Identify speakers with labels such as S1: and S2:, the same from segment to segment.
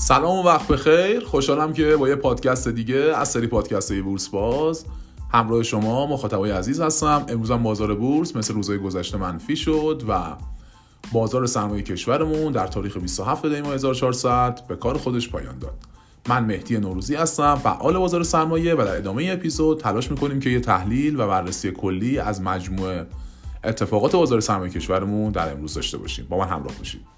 S1: سلام و وقت بخیر. خوشحالم که با یه پادکست دیگه از سری پادکست های بورس باز همراه شما مخاطبای عزیز هستم. امروز هم بازار بورس مثل روزهای گذشته منفی شد و بازار سرمایه کشورمون در تاریخ 27 دی 1400 به کار خودش پایان داد. من مهدی نوروزی هستم فعال بازار سرمایه و در ادامه اپیزود تلاش می‌کنیم که یه تحلیل و بررسی کلی از مجموعه اتفاقات بازار سرمایه کشورمون در امروز داشته باشیم. با من همراه باشید.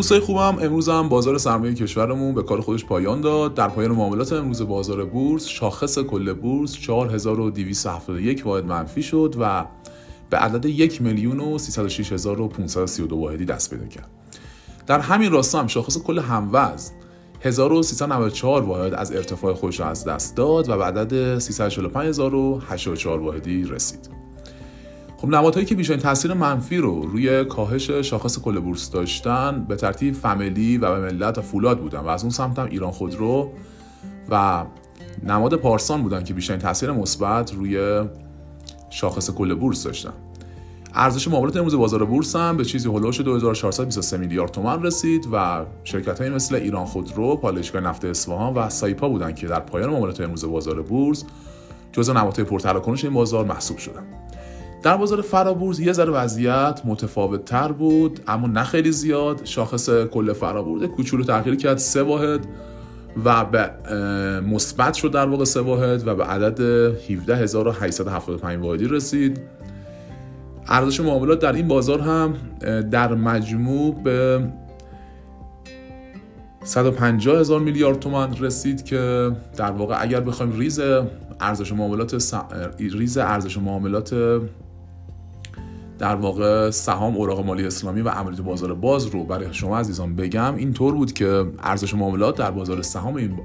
S1: دوستای خوبم امروز هم بازار سرمایه کشورمون به کار خودش پایان داد. در پایان معاملات امروز بازار بورس شاخص کل بورس 4271 واحد منفی شد و به عدد 1 میلیون و 306532 واحدی دست پیدا کرد. در همین راستا هم شاخص کل هموزن 1394 واحد از ارتفاع خودش از دست داد و به عدد 345084 واحدی رسید. خب نمادهایی که بیشترین تاثیر منفی رو روی کاهش شاخص کل بورس داشتن به ترتیب فامیلی و به ملت و فولاد بودن و از اون سمت هم ایران خودرو و نماد پارسان بودن که بیشترین تاثیر مثبت روی شاخص کل بورس داشتن ارزش معاملات امروز بازار بورس هم به چیزی هلوش 2423 میلیارد تومان رسید و شرکت های مثل ایران خودرو، پالایشگاه نفت اصفهان و سایپا بودن که در پایان معاملات امروز بازار بورس جزو نمادهای پرتراکنش این بازار محسوب شدن. در بازار فرابورس یه ذره وضعیت متفاوت تر بود اما نه خیلی زیاد شاخص کل فرابورس کوچولو تغییر کرد سه واحد و به مثبت شد در واقع سه واحد و به عدد 17875 واحدی رسید ارزش معاملات در این بازار هم در مجموع به 150 هزار میلیارد تومان رسید که در واقع اگر بخوایم ریز ارزش معاملات. ریز ارزش معاملات در واقع سهام اوراق مالی اسلامی و عملیات بازار باز رو برای شما عزیزان بگم اینطور بود که ارزش معاملات در بازار سهام این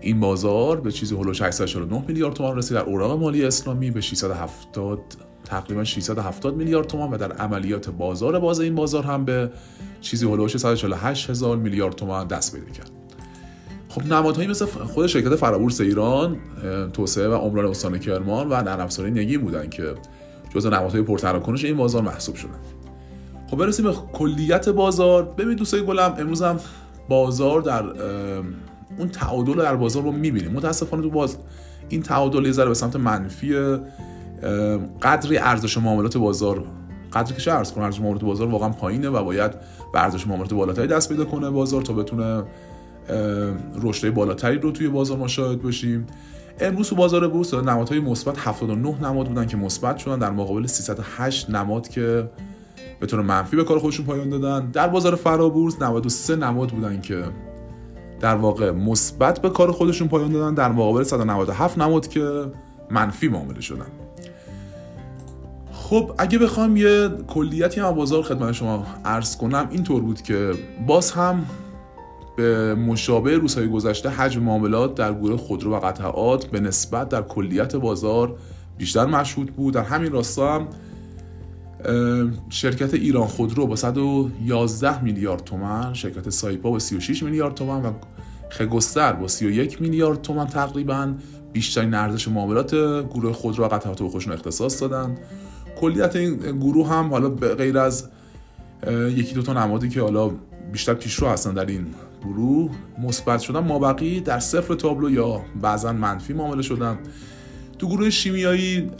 S1: این بازار به چیزی هلوش 849 میلیارد تومان رسید. در اوراق مالی اسلامی به 670 تقریبا 670 میلیارد تومان و در عملیات بازار باز این بازار هم به چیزی هلوش 148 هزار میلیارد تومان دست پیدا کرد. خب نمادهایی مثل خود شرکت فرابورس ایران توسعه و عمران استان کرمان و نرم افزاری نگین بودن که جزو نمادهای پرتراکنش این بازار محسوب شدن خب برسیم به کلیت بازار. ببین دوستای گلم امروز هم بازار در اون تعادل در بازار رو می‌بینیم. متاسفانه تو باز این تعادل یه ذره به سمت منفی قدری ارزش معاملات بازار قدری که چه ارز کنه ارزش معاملات بازار واقعا پایینه و باید به ارزش معاملات بالاتری دست پیدا کنه بازار تا بتونه رشد بالاتری رو توی بازار ما شاهد باشیم امروز تو بازار بورس نمادهای مثبت 79 نماد بودن که مثبت شدن. در مقابل 308 نماد که به طور منفی به کار خودشون پایان دادن. در بازار فرابورس 93 نماد بودن که در واقع مثبت به کار خودشون پایان دادن. در مقابل 197 نماد که منفی معامله شدن. خب اگه بخوام یه کلیتی هم بازار خدمت شما عرض کنم اینطور بود که باز هم به مشابه روزهای گذشته حجم معاملات در گروه خودرو و قطعات به نسبت در کلیت بازار بیشتر مشهود بود. در همین راستا هم شرکت ایران خودرو با 111 میلیارد تومن شرکت سایپا با 36 میلیارد تومن و خگستر با 31 میلیارد تومن تقریبا بیشترین ارزش معاملات گروه خودرو و قطعات به خودشون اختصاص دادن. کلیت این گروه هم حالا غیر از یکی دو تا نمادی که حالا بیشتر پیشرو هستن در این گروه مثبت شدن مابقی در صفر تابلو یا بعضا منفی معامله شدن. تو گروه شیمیایی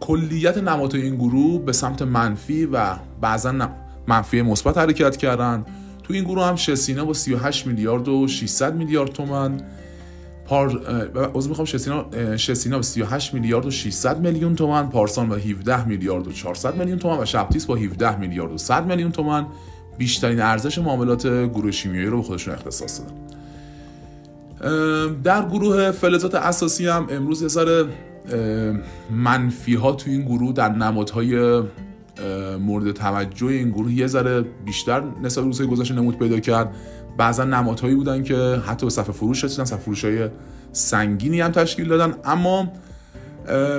S1: کلیت نمادهای این گروه به سمت منفی و بعضا منفی مثبت حرکت کردن. تو این گروه هم شسینا با 38 میلیارد و 600 میلیارد تومن پار از می‌خوام شسینا شسینا با 38 میلیارد و 600 میلیون تومن پارسان با 17 میلیارد و 400 میلیون تومن و شبتیس با 17 میلیارد و 100 میلیون تومن بیشترین ارزش معاملات گروه شیمیایی رو به خودشون اختصاص دادن. در گروه فلزات اساسی هم امروز یه ذره منفی ها تو این گروه در نمادهای مورد توجه این گروه یه ذره بیشتر نسبت روزهای گذشته نمود پیدا کرد. بعضا نمادهایی بودن که حتی به صفحه فروش رسیدن صفحه فروش های سنگینی هم تشکیل دادن. اما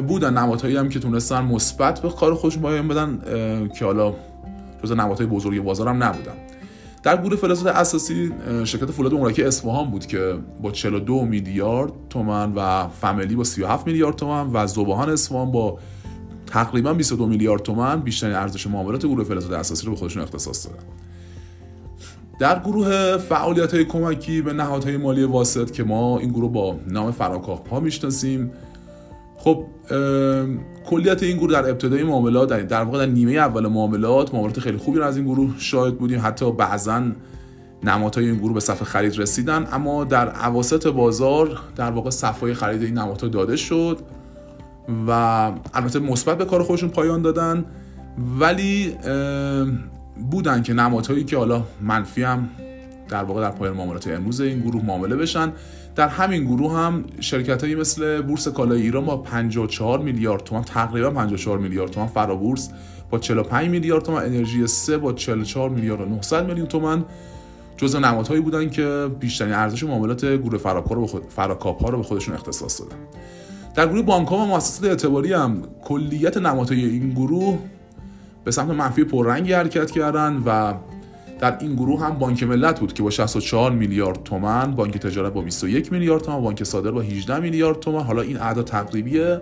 S1: بودن نمادهایی هم که تونستن مثبت به کار خودشون پایان بدن که حالا جز نمادهای بزرگ بازار هم نبودن در گروه فلزات اساسی شرکت فولاد مراکه اصفهان بود که با 42 میلیارد تومن و فامیلی با 37 میلیارد تومن و زبهان اصفهان با تقریبا 22 میلیارد تومن بیشترین ارزش معاملات گروه فلزات اساسی رو به خودشون اختصاص دادن. در گروه فعالیت های کمکی به نهادهای مالی واسط که ما این گروه با نام فراکاپ ها می‌شناسیم خب کلیت این گروه در ابتدای معاملات در, در واقع در نیمه اول معاملات معاملات خیلی خوبی رو از این گروه شاهد بودیم. حتی بعضا نمادهای این گروه به صفحه خرید رسیدن اما در عواسط بازار در واقع صفحه خرید این نمادها داده شد و البته مثبت به کار خودشون پایان دادن. ولی بودن که نمادهایی که حالا منفی هم در واقع در پایان معاملات امروز این گروه معامله بشن. در همین گروه هم شرکت هایی مثل بورس کالای ایران با 54 میلیارد تومان تقریبا 54 میلیارد تومان فرابورس با 45 میلیارد تومان انرژی 3 با 44 میلیارد و 900 میلیون تومان. جزء نمادهایی بودن که بیشترین ارزش معاملات گروه فراکاپ ها رو به خودشون اختصاص دادن. در گروه بانک ها و مؤسسات اعتباری هم کلیت نمادهای این گروه به سمت منفی پررنگی حرکت کردن و در این گروه هم بانک ملت بود که با 64 میلیارد تومن بانک تجارت با 21 میلیارد تومن بانک صادر با 18 میلیارد تومن حالا این اعداد تقریبیه.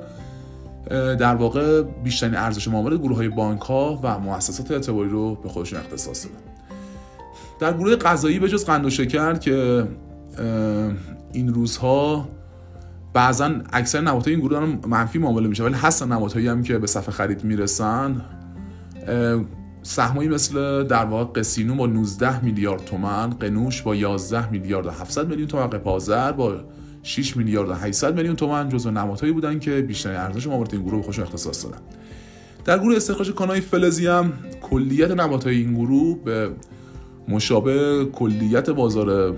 S1: در واقع بیشترین ارزش معاملات گروه های بانک ها و مؤسسات اعتباری رو به خودشون اختصاص دادن. در گروه غذایی به جز قند و شکر که این روزها بعضا اکثر نمادهای این گروه دارن منفی معامله میشه ولی هستن نمادهایی هم که به صفحه خرید می‌رسن. سهمایی مثل در واقع قسینو با 19 میلیارد تومن قنوش با 11 میلیارد و 700 میلیون تومن قپازر با 6 میلیارد و 800 میلیون تومن جزو نمادهایی بودن که بیشترین ارزش معاملات این گروه خودشون اختصاص دادن. در گروه استخراج کانای فلزی هم کلیت نمادهای این گروه به مشابه کلیت بازار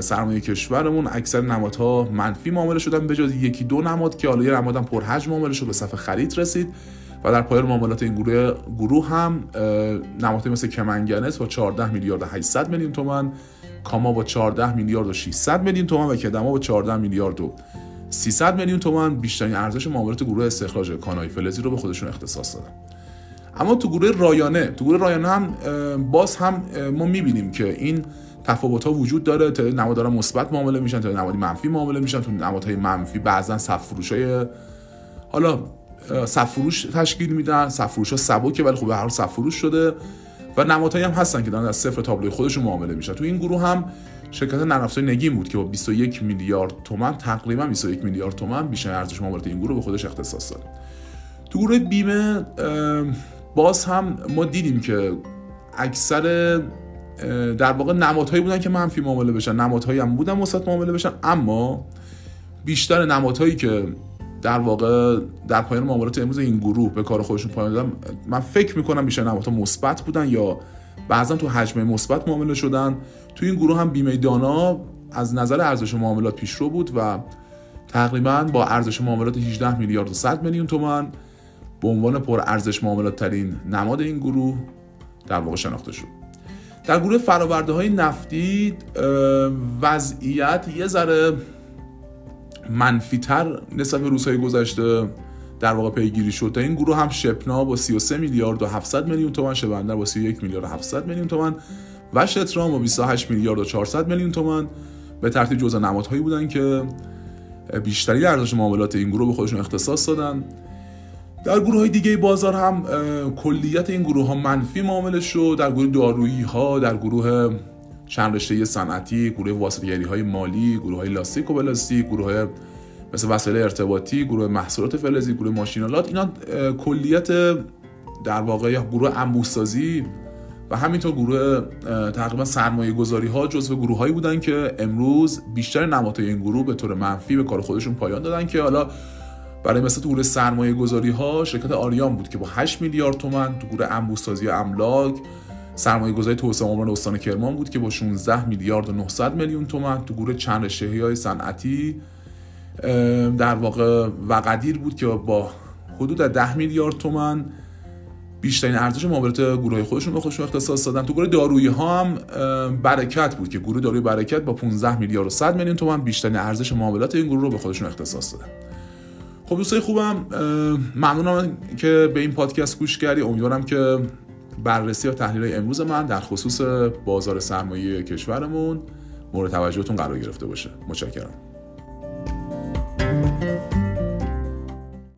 S1: سرمایه کشورمون اکثر نمادها منفی معامله شدن به جز یکی دو نماد که حالا یه نمادم پرحجم معامله شد به صفحه خرید رسید. و در پایان معاملات این گروه, گروه هم نمادهای مثل کمنگنس با 14 میلیارد و 800 میلیون تومن کاما با 14 میلیارد و 600 میلیون تومن و کدما با 14 میلیارد و 300 میلیون تومن بیشترین ارزش معاملات گروه استخراج کانای فلزی رو به خودشون اختصاص دادن. اما تو گروه رایانه تو گروه رایانه هم باز هم ما می‌بینیم که این تفاوت ها وجود داره. تعداد نمادها مثبت معامله میشن تعداد نمادی منفی معامله میشن. تو نمادهای منفی بعضا صف فروش های حالا صف فروش تشکیل میدن. صف فروش ها سبکه ولی خب به هر حال صف فروش شده. و نمادهایی هم هستن که دارن از صفر تابلوی خودشون معامله میشن. تو این گروه هم شرکت نرم نگین بود که با 21 میلیارد تومن تقریبا 21 میلیارد تومن بیشتر ارزش معاملات این گروه به خودش اختصاص داد تو گروه بیمه باز هم ما دیدیم که اکثر در واقع نمادهایی بودن که منفی معامله بشن. نمادهایی هم بودن مثبت معامله بشن. اما بیشتر نمادهایی که در واقع در پایان معاملات امروز این گروه به کار خودشون پایان دادن من فکر می‌کنم بیشتر نمادها مثبت بودن یا بعضا تو حجم مثبت معامله شدن. تو این گروه هم بیمه دانا از نظر ارزش معاملات پیشرو بود و تقریبا با ارزش معاملات 18 میلیارد و 100 میلیون تومان به عنوان پر ارزش معاملات ترین نماد این گروه در واقع شناخته شد. در گروه فراورده های نفتی وضعیت یه ذره منفیتر نسبت به روزهای گذشته در واقع پیگیری شد. تا این گروه هم شپنا با 33 میلیارد و 700 میلیون تومان شبندر با 31 میلیارد و 700 میلیون تومان و شترام با 28 میلیارد و 400 میلیون تومان. به ترتیب جزء نمادهایی بودن که بیشتری ارزش معاملات این گروه به خودشون اختصاص دادن. در گروه های دیگه بازار هم کلیت این گروه ها منفی معامله شد. در گروه دارویی ها در گروه چند رشته صنعتی گروه واسطگری های مالی گروه های لاستیک و بلاستیک گروه های مثل وسایل ارتباطی گروه محصولات فلزی گروه ماشینالات اینا کلیت در واقع گروه انبوهسازی و همینطور گروه تقریبا سرمایه گذاری ها جزو گروه هایی بودن که امروز بیشتر نمادهای این گروه به طور منفی به کار خودشون پایان دادن که حالا برای مثل تو سرمایه گذاری ها شرکت آریان بود که با 8 میلیارد تومن تو گروه انبوهسازی املاک سرمایه گذاری توسعه عمران استان کرمان بود که با 16 میلیارد و 900 میلیون تومن تو گروه چند رشته های صنعتی در واقع وقدیر بود که با حدود 10 میلیارد تومن بیشترین ارزش معاملات گروه خودشون به خودشون اختصاص دادن. تو گروه دارویی ها هم برکت بود که گروه داروی برکت با 15 میلیارد و 100 میلیون تومان بیشترین ارزش معاملات این گروه رو به خودشون اختصاص دادن. خب دوستای خوبم ممنونم که به این پادکست گوش کردی. امیدوارم که بررسی و تحلیل امروز من در خصوص بازار سرمایه کشورمون مورد توجهتون قرار گرفته باشه. متشکرم.